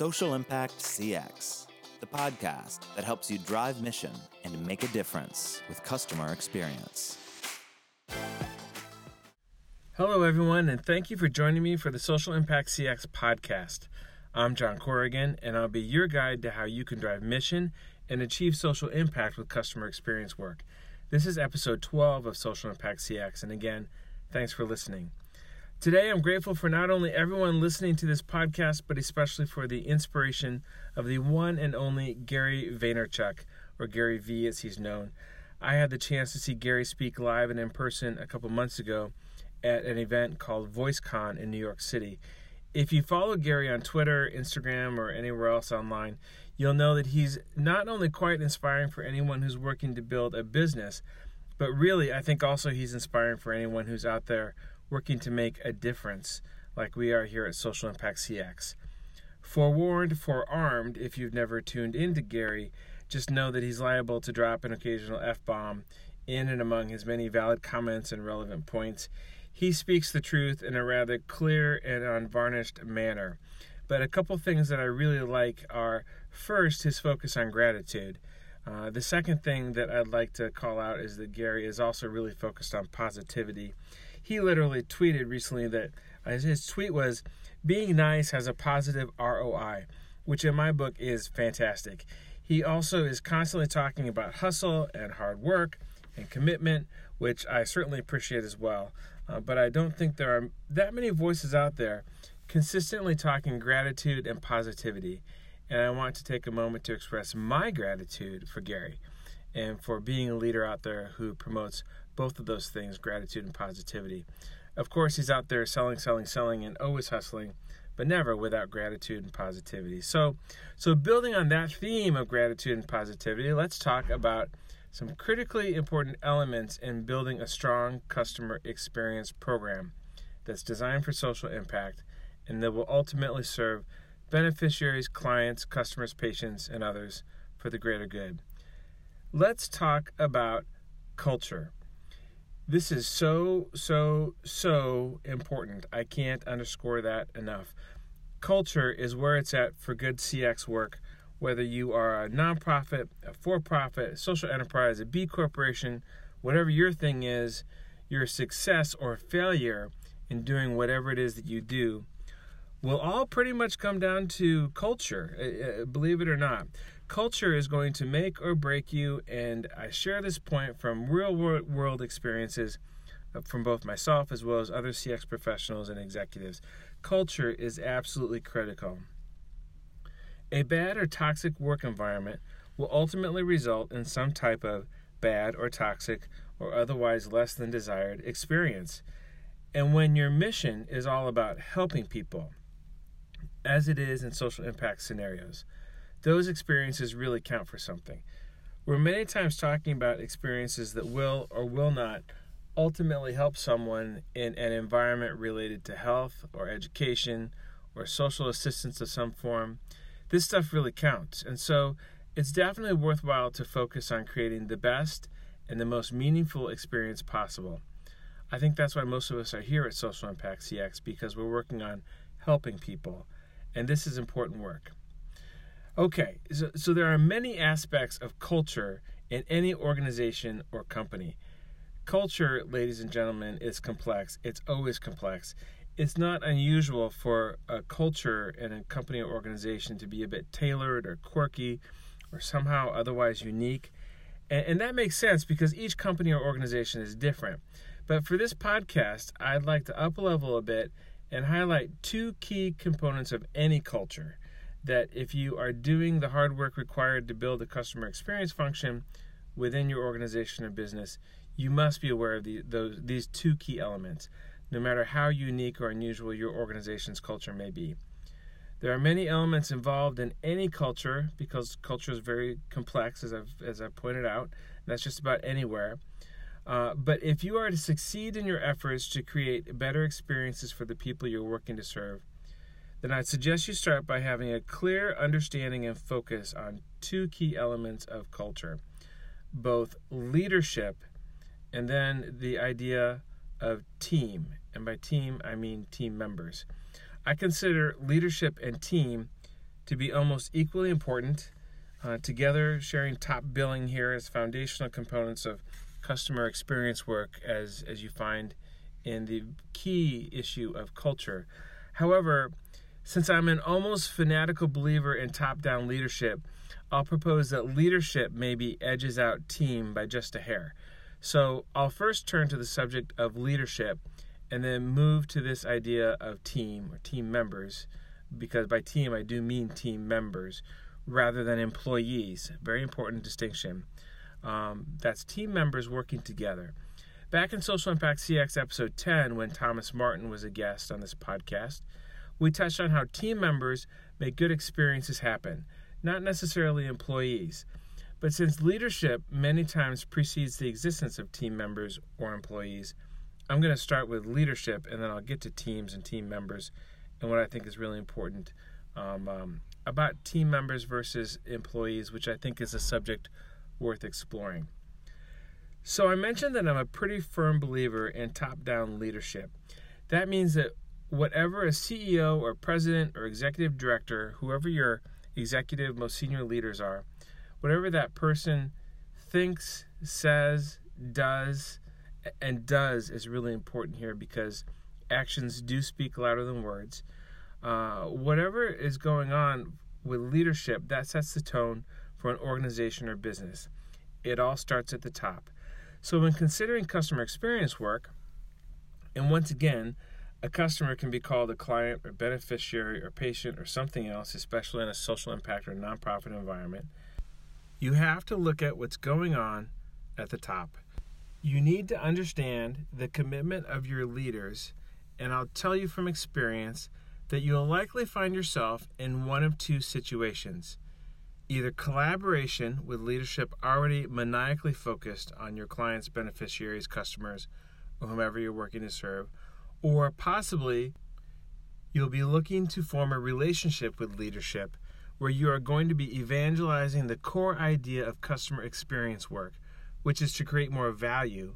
Social Impact CX, the podcast that helps you drive mission and make a difference with customer experience. Hello, everyone, and thank you for joining me for the Social Impact CX podcast. I'm John Corrigan, and I'll be your guide to how you can drive mission and achieve social impact with customer experience work. This is episode 12 of Social Impact CX, and again, thanks for listening. Today, I'm grateful for not only everyone listening to this podcast, but especially for the inspiration of the one and only Gary Vaynerchuk, or Gary V as he's known. I had the chance to see Gary speak live and in person a couple months ago at an event called VoiceCon in New York City. If you follow Gary on Twitter, Instagram, or anywhere else online, you'll know that he's not only quite inspiring for anyone who's working to build a business, but really, I think also he's inspiring for anyone who's out there working to make a difference, like we are here at Social Impact CX. Forewarned, forearmed, if you've never tuned into Gary, just know that he's liable to drop an occasional F bomb in and among his many valid comments and relevant points. He speaks the truth in a rather clear and unvarnished manner. But a couple things that I really like are first, his focus on gratitude. Uh, the second thing that I'd like to call out is that Gary is also really focused on positivity he literally tweeted recently that uh, his tweet was being nice has a positive ROI, which in my book is fantastic. He also is constantly talking about hustle and hard work and commitment, which I certainly appreciate as well. Uh, but I don't think there are that many voices out there consistently talking gratitude and positivity. And I want to take a moment to express my gratitude for Gary and for being a leader out there who promotes both of those things gratitude and positivity. Of course, he's out there selling, selling, selling, and always hustling, but never without gratitude and positivity. So, so building on that theme of gratitude and positivity, let's talk about some critically important elements in building a strong customer experience program that's designed for social impact and that will ultimately serve beneficiaries, clients, customers, patients, and others for the greater good. Let's talk about culture. This is so, so, so important. I can't underscore that enough. Culture is where it's at for good CX work, whether you are a nonprofit, a for profit, social enterprise, a B corporation, whatever your thing is, your success or failure in doing whatever it is that you do will all pretty much come down to culture, uh, uh, believe it or not. Culture is going to make or break you, and I share this point from real world experiences uh, from both myself as well as other CX professionals and executives. Culture is absolutely critical. A bad or toxic work environment will ultimately result in some type of bad or toxic or otherwise less than desired experience. And when your mission is all about helping people, as it is in social impact scenarios. Those experiences really count for something. We're many times talking about experiences that will or will not ultimately help someone in an environment related to health or education or social assistance of some form. This stuff really counts. And so it's definitely worthwhile to focus on creating the best and the most meaningful experience possible. I think that's why most of us are here at Social Impact CX because we're working on helping people and this is important work. Okay, so, so there are many aspects of culture in any organization or company. Culture, ladies and gentlemen, is complex. It's always complex. It's not unusual for a culture in a company or organization to be a bit tailored or quirky or somehow otherwise unique. And, and that makes sense because each company or organization is different. But for this podcast, I'd like to up level a bit and highlight two key components of any culture that if you are doing the hard work required to build a customer experience function within your organization or business, you must be aware of the, those, these two key elements, no matter how unique or unusual your organization's culture may be. There are many elements involved in any culture because culture is very complex, as I've, as I've pointed out. That's just about anywhere. Uh, but if you are to succeed in your efforts to create better experiences for the people you're working to serve, then I'd suggest you start by having a clear understanding and focus on two key elements of culture both leadership and then the idea of team. And by team, I mean team members. I consider leadership and team to be almost equally important. Uh, together, sharing top billing here as foundational components of customer experience work, as, as you find in the key issue of culture. However, since I'm an almost fanatical believer in top down leadership, I'll propose that leadership maybe edges out team by just a hair. So I'll first turn to the subject of leadership and then move to this idea of team or team members, because by team I do mean team members rather than employees. Very important distinction. Um, that's team members working together. Back in Social Impact CX episode 10, when Thomas Martin was a guest on this podcast, we touched on how team members make good experiences happen, not necessarily employees. But since leadership many times precedes the existence of team members or employees, I'm going to start with leadership and then I'll get to teams and team members and what I think is really important um, um, about team members versus employees, which I think is a subject worth exploring. So, I mentioned that I'm a pretty firm believer in top down leadership. That means that whatever a CEO or president or executive director, whoever your executive most senior leaders are, whatever that person thinks, says, does, and does is really important here because actions do speak louder than words. Uh, whatever is going on with leadership, that sets the tone for an organization or business. It all starts at the top. So, when considering customer experience work, and once again, a customer can be called a client or beneficiary or patient or something else, especially in a social impact or nonprofit environment. You have to look at what's going on at the top. You need to understand the commitment of your leaders, and I'll tell you from experience that you'll likely find yourself in one of two situations either collaboration with leadership already maniacally focused on your clients, beneficiaries, customers, or whomever you're working to serve or possibly you'll be looking to form a relationship with leadership where you are going to be evangelizing the core idea of customer experience work, which is to create more value.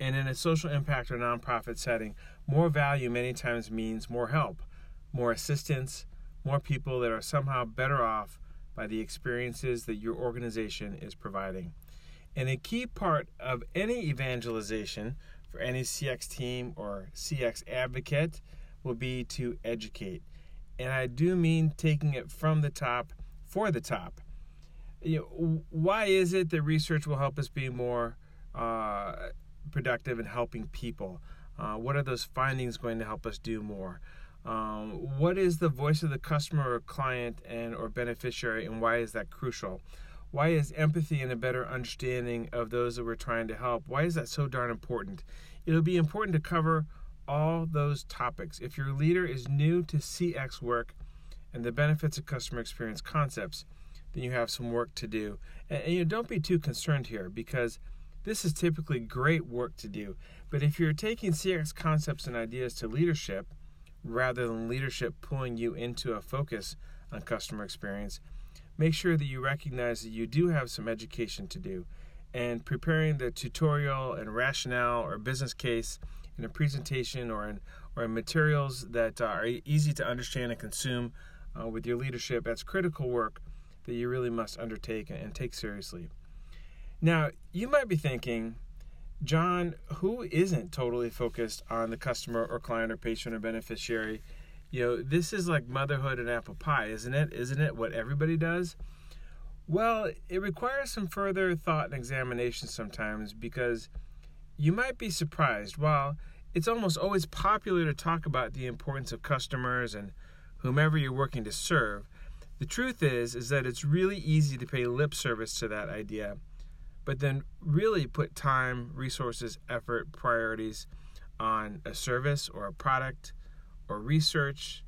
And in a social impact or nonprofit setting, more value many times means more help, more assistance, more people that are somehow better off by the experiences that your organization is providing. And a key part of any evangelization for any CX team or CX advocate will be to educate. And I do mean taking it from the top for the top. You know, why is it that research will help us be more uh, productive in helping people? Uh, what are those findings going to help us do more? Um, what is the voice of the customer or client and or beneficiary, and why is that crucial? Why is empathy and a better understanding of those that we're trying to help? Why is that so darn important? It'll be important to cover all those topics. If your leader is new to CX work and the benefits of customer experience concepts, then you have some work to do. And, and you know, don't be too concerned here because this is typically great work to do. But if you're taking CX concepts and ideas to leadership rather than leadership pulling you into a focus on customer experience, make sure that you recognize that you do have some education to do. And preparing the tutorial and rationale or business case in a presentation or in, or in materials that are easy to understand and consume uh, with your leadership, that's critical work that you really must undertake and take seriously. Now, you might be thinking, John, who isn't totally focused on the customer or client or patient or beneficiary you know, this is like motherhood and apple pie, isn't it? Isn't it what everybody does? Well, it requires some further thought and examination sometimes because you might be surprised. While it's almost always popular to talk about the importance of customers and whomever you're working to serve, the truth is is that it's really easy to pay lip service to that idea, but then really put time, resources, effort, priorities on a service or a product or research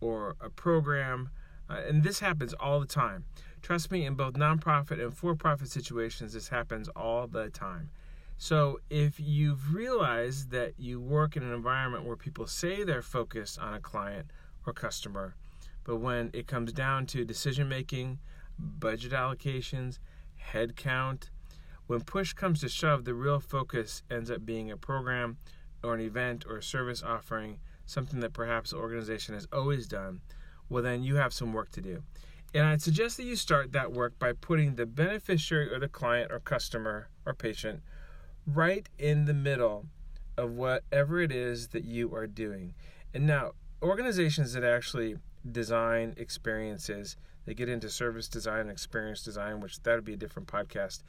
or a program. Uh, and this happens all the time. Trust me, in both nonprofit and for profit situations, this happens all the time. So, if you've realized that you work in an environment where people say they're focused on a client or customer, but when it comes down to decision making, budget allocations, head count, when push comes to shove, the real focus ends up being a program or an event or a service offering something that perhaps the organization has always done, well, then you have some work to do. And I'd suggest that you start that work by putting the beneficiary or the client or customer or patient right in the middle of whatever it is that you are doing. And now, organizations that actually design experiences, they get into service design and experience design, which that would be a different podcast.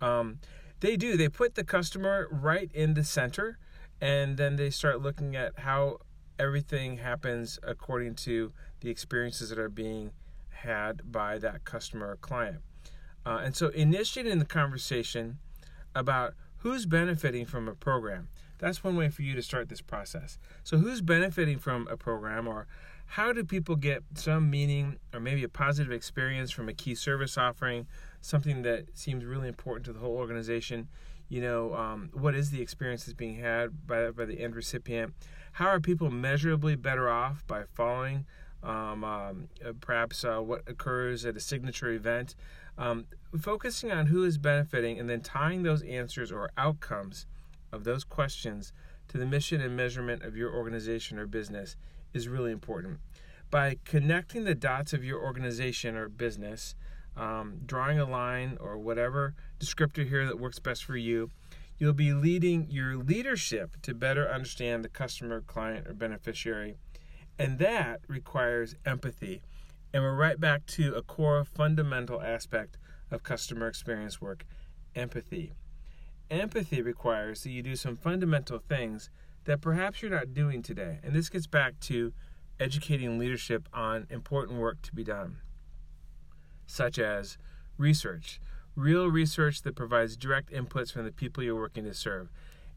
Um, they do, they put the customer right in the center, and then they start looking at how everything happens according to the experiences that are being had by that customer or client. Uh, and so, initiating the conversation about who's benefiting from a program. That's one way for you to start this process. So, who's benefiting from a program, or how do people get some meaning or maybe a positive experience from a key service offering, something that seems really important to the whole organization? You know, um, what is the experience that's being had by, by the end recipient? How are people measurably better off by following um, um, uh, perhaps uh, what occurs at a signature event? Um, focusing on who is benefiting and then tying those answers or outcomes of those questions to the mission and measurement of your organization or business is really important. By connecting the dots of your organization or business, um, drawing a line or whatever descriptor here that works best for you, you'll be leading your leadership to better understand the customer, client, or beneficiary. And that requires empathy. And we're right back to a core fundamental aspect of customer experience work empathy. Empathy requires that you do some fundamental things that perhaps you're not doing today. And this gets back to educating leadership on important work to be done, such as research, real research that provides direct inputs from the people you're working to serve.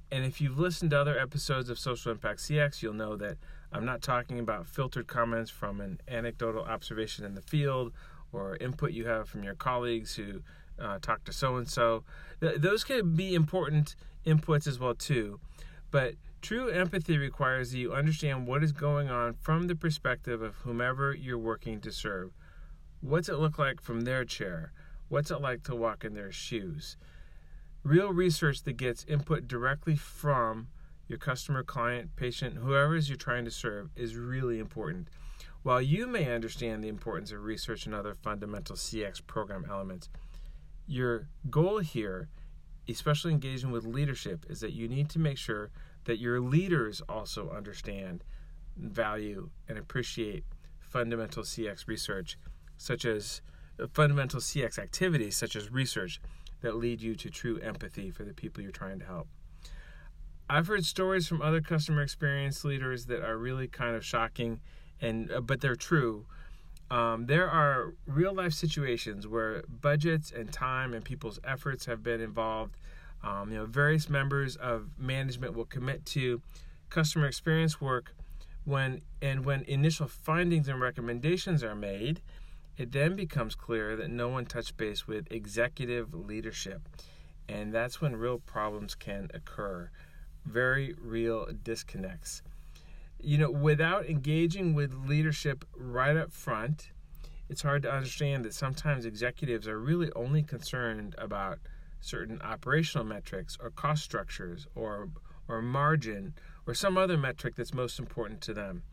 And if you've listened to other episodes of Social Impact CX, you'll know that I'm not talking about filtered comments from an anecdotal observation in the field or input you have from your colleagues who uh, talk to so and so. Those can be important inputs as well too, but true empathy requires that you understand what is going on from the perspective of whomever you're working to serve. What's it look like from their chair? What's it like to walk in their shoes? Real research that gets input directly from your customer, client, patient, whoever is you're trying to serve is really important. While you may understand the importance of research and other fundamental CX program elements, your goal here, especially engaging with leadership, is that you need to make sure that your leaders also understand, value, and appreciate fundamental CX research, such as fundamental CX activities, such as research, that lead you to true empathy for the people you're trying to help. I've heard stories from other customer experience leaders that are really kind of shocking, and uh, but they're true. Um, there are real life situations where budgets and time and people's efforts have been involved. Um, you know, various members of management will commit to customer experience work when and when initial findings and recommendations are made, it then becomes clear that no one touched base with executive leadership, and that's when real problems can occur very real disconnects. You know, without engaging with leadership right up front, it's hard to understand that sometimes executives are really only concerned about certain operational metrics or cost structures or or margin or some other metric that's most important to them.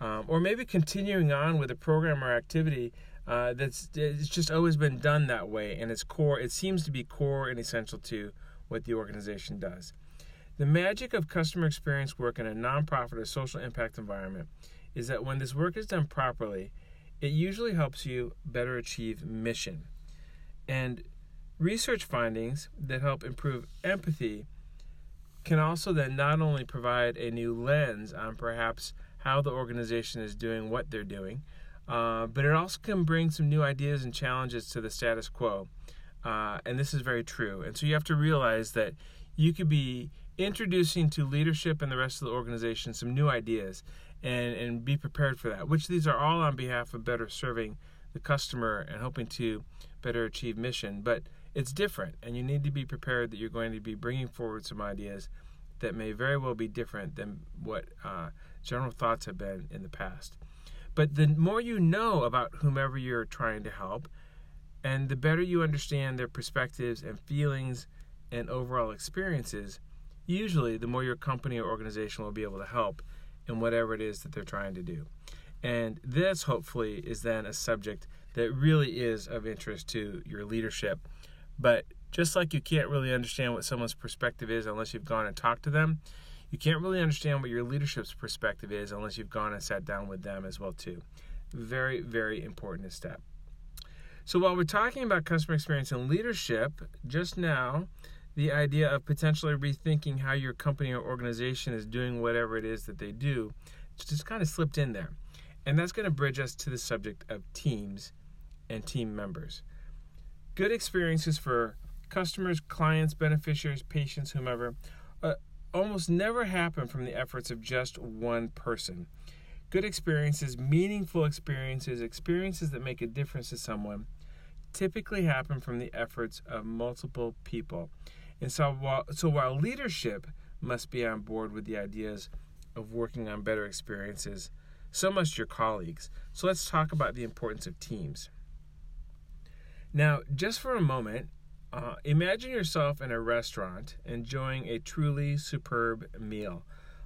Um, or maybe continuing on with a program or activity uh, that's it's just always been done that way and it's core it seems to be core and essential to what the organization does the magic of customer experience work in a nonprofit or social impact environment is that when this work is done properly, it usually helps you better achieve mission. And research findings that help improve empathy can also then not only provide a new lens on perhaps how the organization is doing what they're doing, uh, but it also can bring some new ideas and challenges to the status quo. Uh, and this is very true. And so you have to realize that you could be introducing to leadership and the rest of the organization some new ideas and, and be prepared for that, which these are all on behalf of better serving the customer and hoping to better achieve mission. But it's different, and you need to be prepared that you're going to be bringing forward some ideas that may very well be different than what uh, general thoughts have been in the past. But the more you know about whomever you're trying to help, and the better you understand their perspectives and feelings and overall experiences, usually the more your company or organization will be able to help in whatever it is that they're trying to do. And this, hopefully, is then a subject that really is of interest to your leadership. But just like you can't really understand what someone's perspective is unless you've gone and talked to them, you can't really understand what your leadership's perspective is unless you've gone and sat down with them as well too. Very, very important step. So while we're talking about customer experience and leadership, just now, the idea of potentially rethinking how your company or organization is doing whatever it is that they do just kind of slipped in there. And that's going to bridge us to the subject of teams and team members. Good experiences for customers, clients, beneficiaries, patients, whomever, uh, almost never happen from the efforts of just one person. Good experiences, meaningful experiences, experiences that make a difference to someone, typically happen from the efforts of multiple people. And so while, so while leadership must be on board with the ideas of working on better experiences, so must your colleagues. So let's talk about the importance of teams. Now, just for a moment, uh, imagine yourself in a restaurant enjoying a truly superb meal,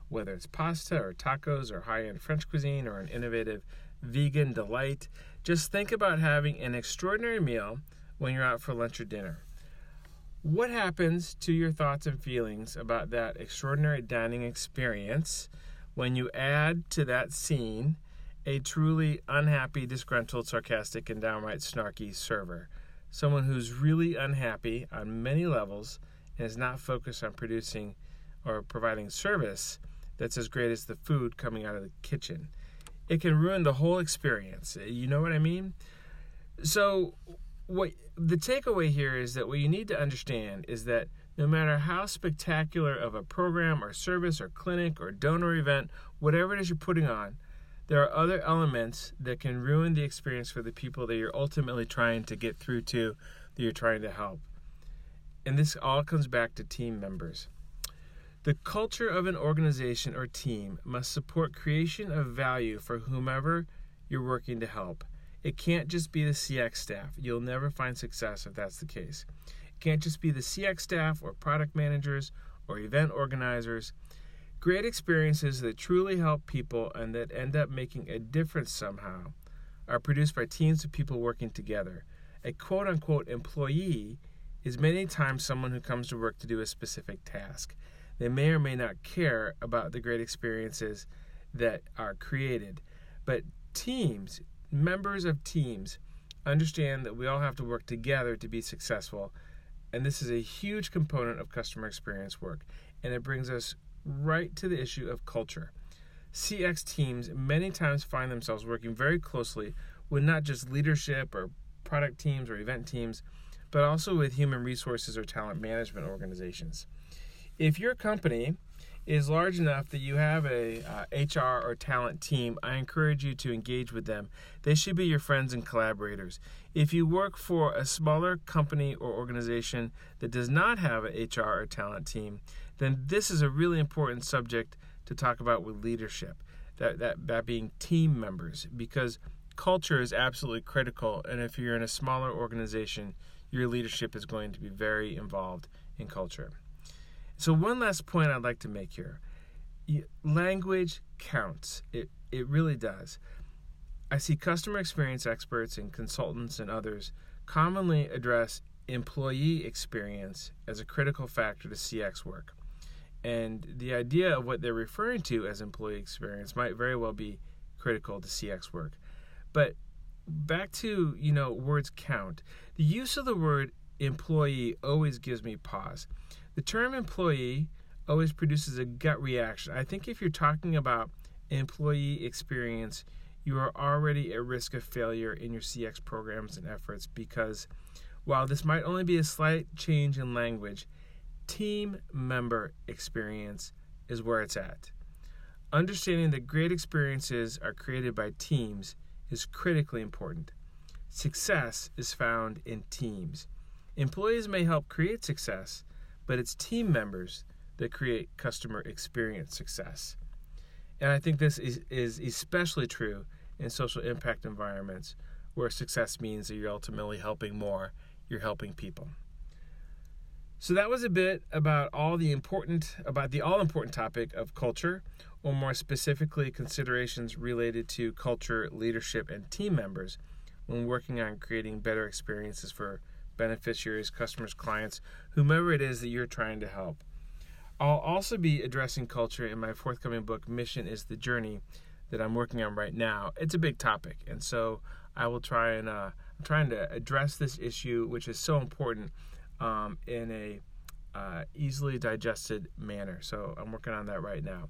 whether it's pasta or tacos or high end French cuisine or an innovative vegan delight. Just think about having an extraordinary meal when you're out for lunch or dinner. What happens to your thoughts and feelings about that extraordinary dining experience when you add to that scene a truly unhappy, disgruntled, sarcastic, and downright snarky server? Someone who's really unhappy on many levels and is not focused on producing or providing service that's as great as the food coming out of the kitchen. It can ruin the whole experience. You know what I mean? So, what the takeaway here is that what you need to understand is that no matter how spectacular of a program or service or clinic or donor event, whatever it is you're putting on, there are other elements that can ruin the experience for the people that you're ultimately trying to get through to, that you're trying to help. And this all comes back to team members. The culture of an organization or team must support creation of value for whomever you're working to help. It can't just be the CX staff. You'll never find success if that's the case. It can't just be the CX staff or product managers or event organizers. Great experiences that truly help people and that end up making a difference somehow are produced by teams of people working together. A quote unquote employee is many times someone who comes to work to do a specific task. They may or may not care about the great experiences that are created, but teams members of teams understand that we all have to work together to be successful. And this is a huge component of customer experience work. And it brings us right to the issue of culture. CX teams many times find themselves working very closely with not just leadership or product teams or event teams, but also with human resources or talent management organizations. If your company is large enough that you have a uh, HR or talent team, I encourage you to engage with them. They should be your friends and collaborators. If you work for a smaller company or organization that does not have an HR or talent team, then this is a really important subject to talk about with leadership. That that that being team members because culture is absolutely critical and if you're in a smaller organization, your leadership is going to be very involved in culture. So, one last point I'd like to make here language counts. It, it really does. I see customer experience experts and consultants and others commonly address employee experience as a critical factor to CX work. And the idea of what they're referring to as employee experience might very well be critical to CX work. But back to, you know, words count. The use of the word employee always gives me pause. The term employee always produces a gut reaction. I think if you're talking about employee experience, you are already at risk of failure in your CX programs and efforts because while this might only be a slight change in language, team member experience is where it's at. Understanding that great experiences are created by teams is critically important. Success is found in teams. Employees may help create success, but it's team members that create customer experience success. And I think this is, is especially true in social impact environments where success means that you're ultimately helping more, you're helping people. So that was a bit about all the important about the all important topic of culture, or more specifically considerations related to culture, leadership and team members when working on creating better experiences for beneficiaries, customers, clients, whomever it is that you're trying to help. I'll also be addressing culture in my forthcoming book, Mission is the Journey, that I'm working on right now. It's a big topic, and so I will try and uh, I'm trying to address this issue, which is so important, um, in a uh, easily digested manner. So I'm working on that right now.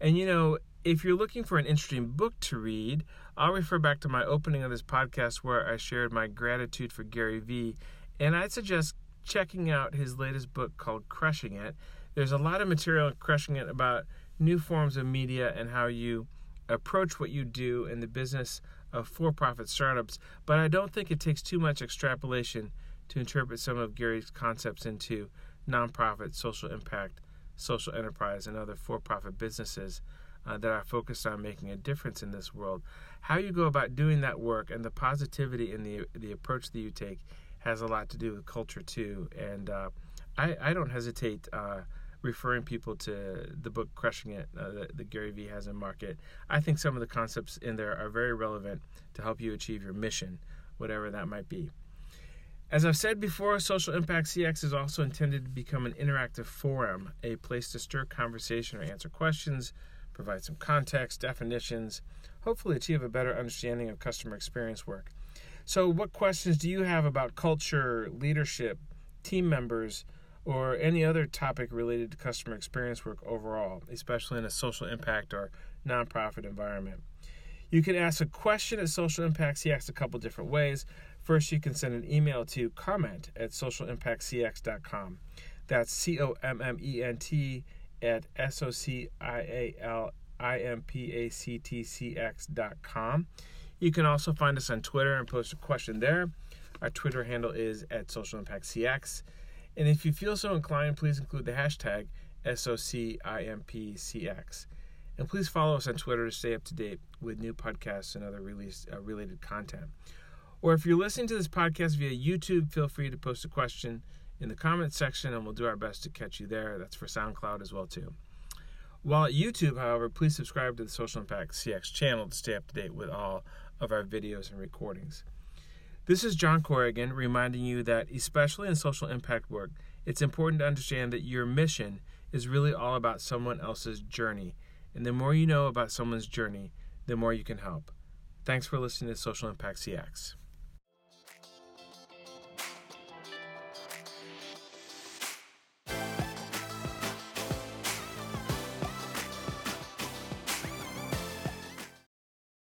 And you know, if you're looking for an interesting book to read, I'll refer back to my opening of this podcast where I shared my gratitude for Gary Vee, and I'd suggest checking out his latest book called Crushing It. There's a lot of material in Crushing It about new forms of media and how you approach what you do in the business of for profit startups, but I don't think it takes too much extrapolation to interpret some of Gary's concepts into nonprofit, social impact, social enterprise, and other for profit businesses uh, that are focused on making a difference in this world. How you go about doing that work and the positivity in the, the approach that you take has a lot to do with culture, too. And uh, I, I don't hesitate. Uh, referring people to the book Crushing It uh, that, that, Gary Vee has in market. I think some of the concepts in there are very relevant to help you achieve your mission, whatever that might be. As I've said before, Social Impact CX is also intended to become an interactive forum, a place to stir conversation or answer questions, provide some context, definitions, hopefully achieve a better understanding of customer experience work. So, what questions do you have about culture, leadership, team members, or any other topic related to customer experience work overall, especially in a social impact or nonprofit environment. You can ask a question at Social Impact CX a couple different ways. First, you can send an email to comment at socialimpactcx.com. That's C O M M E N T at S O C I A L I M P A C T C X.com. You can also find us on Twitter and post a question there. Our Twitter handle is at Social Impact CX. And if you feel so inclined, please include the hashtag SOCIMPCX. And please follow us on Twitter to stay up to date with new podcasts and other release, uh, related content. Or if you're listening to this podcast via YouTube, feel free to post a question in the comments section and we'll do our best to catch you there. That's for SoundCloud as well too. While at YouTube, however, please subscribe to the Social Impact CX channel to stay up to date with all of our videos and recordings. This is John Corrigan reminding you that, especially in social impact work, it's important to understand that your mission is really all about someone else's journey. And the more you know about someone's journey, the more you can help. Thanks for listening to Social Impact CX.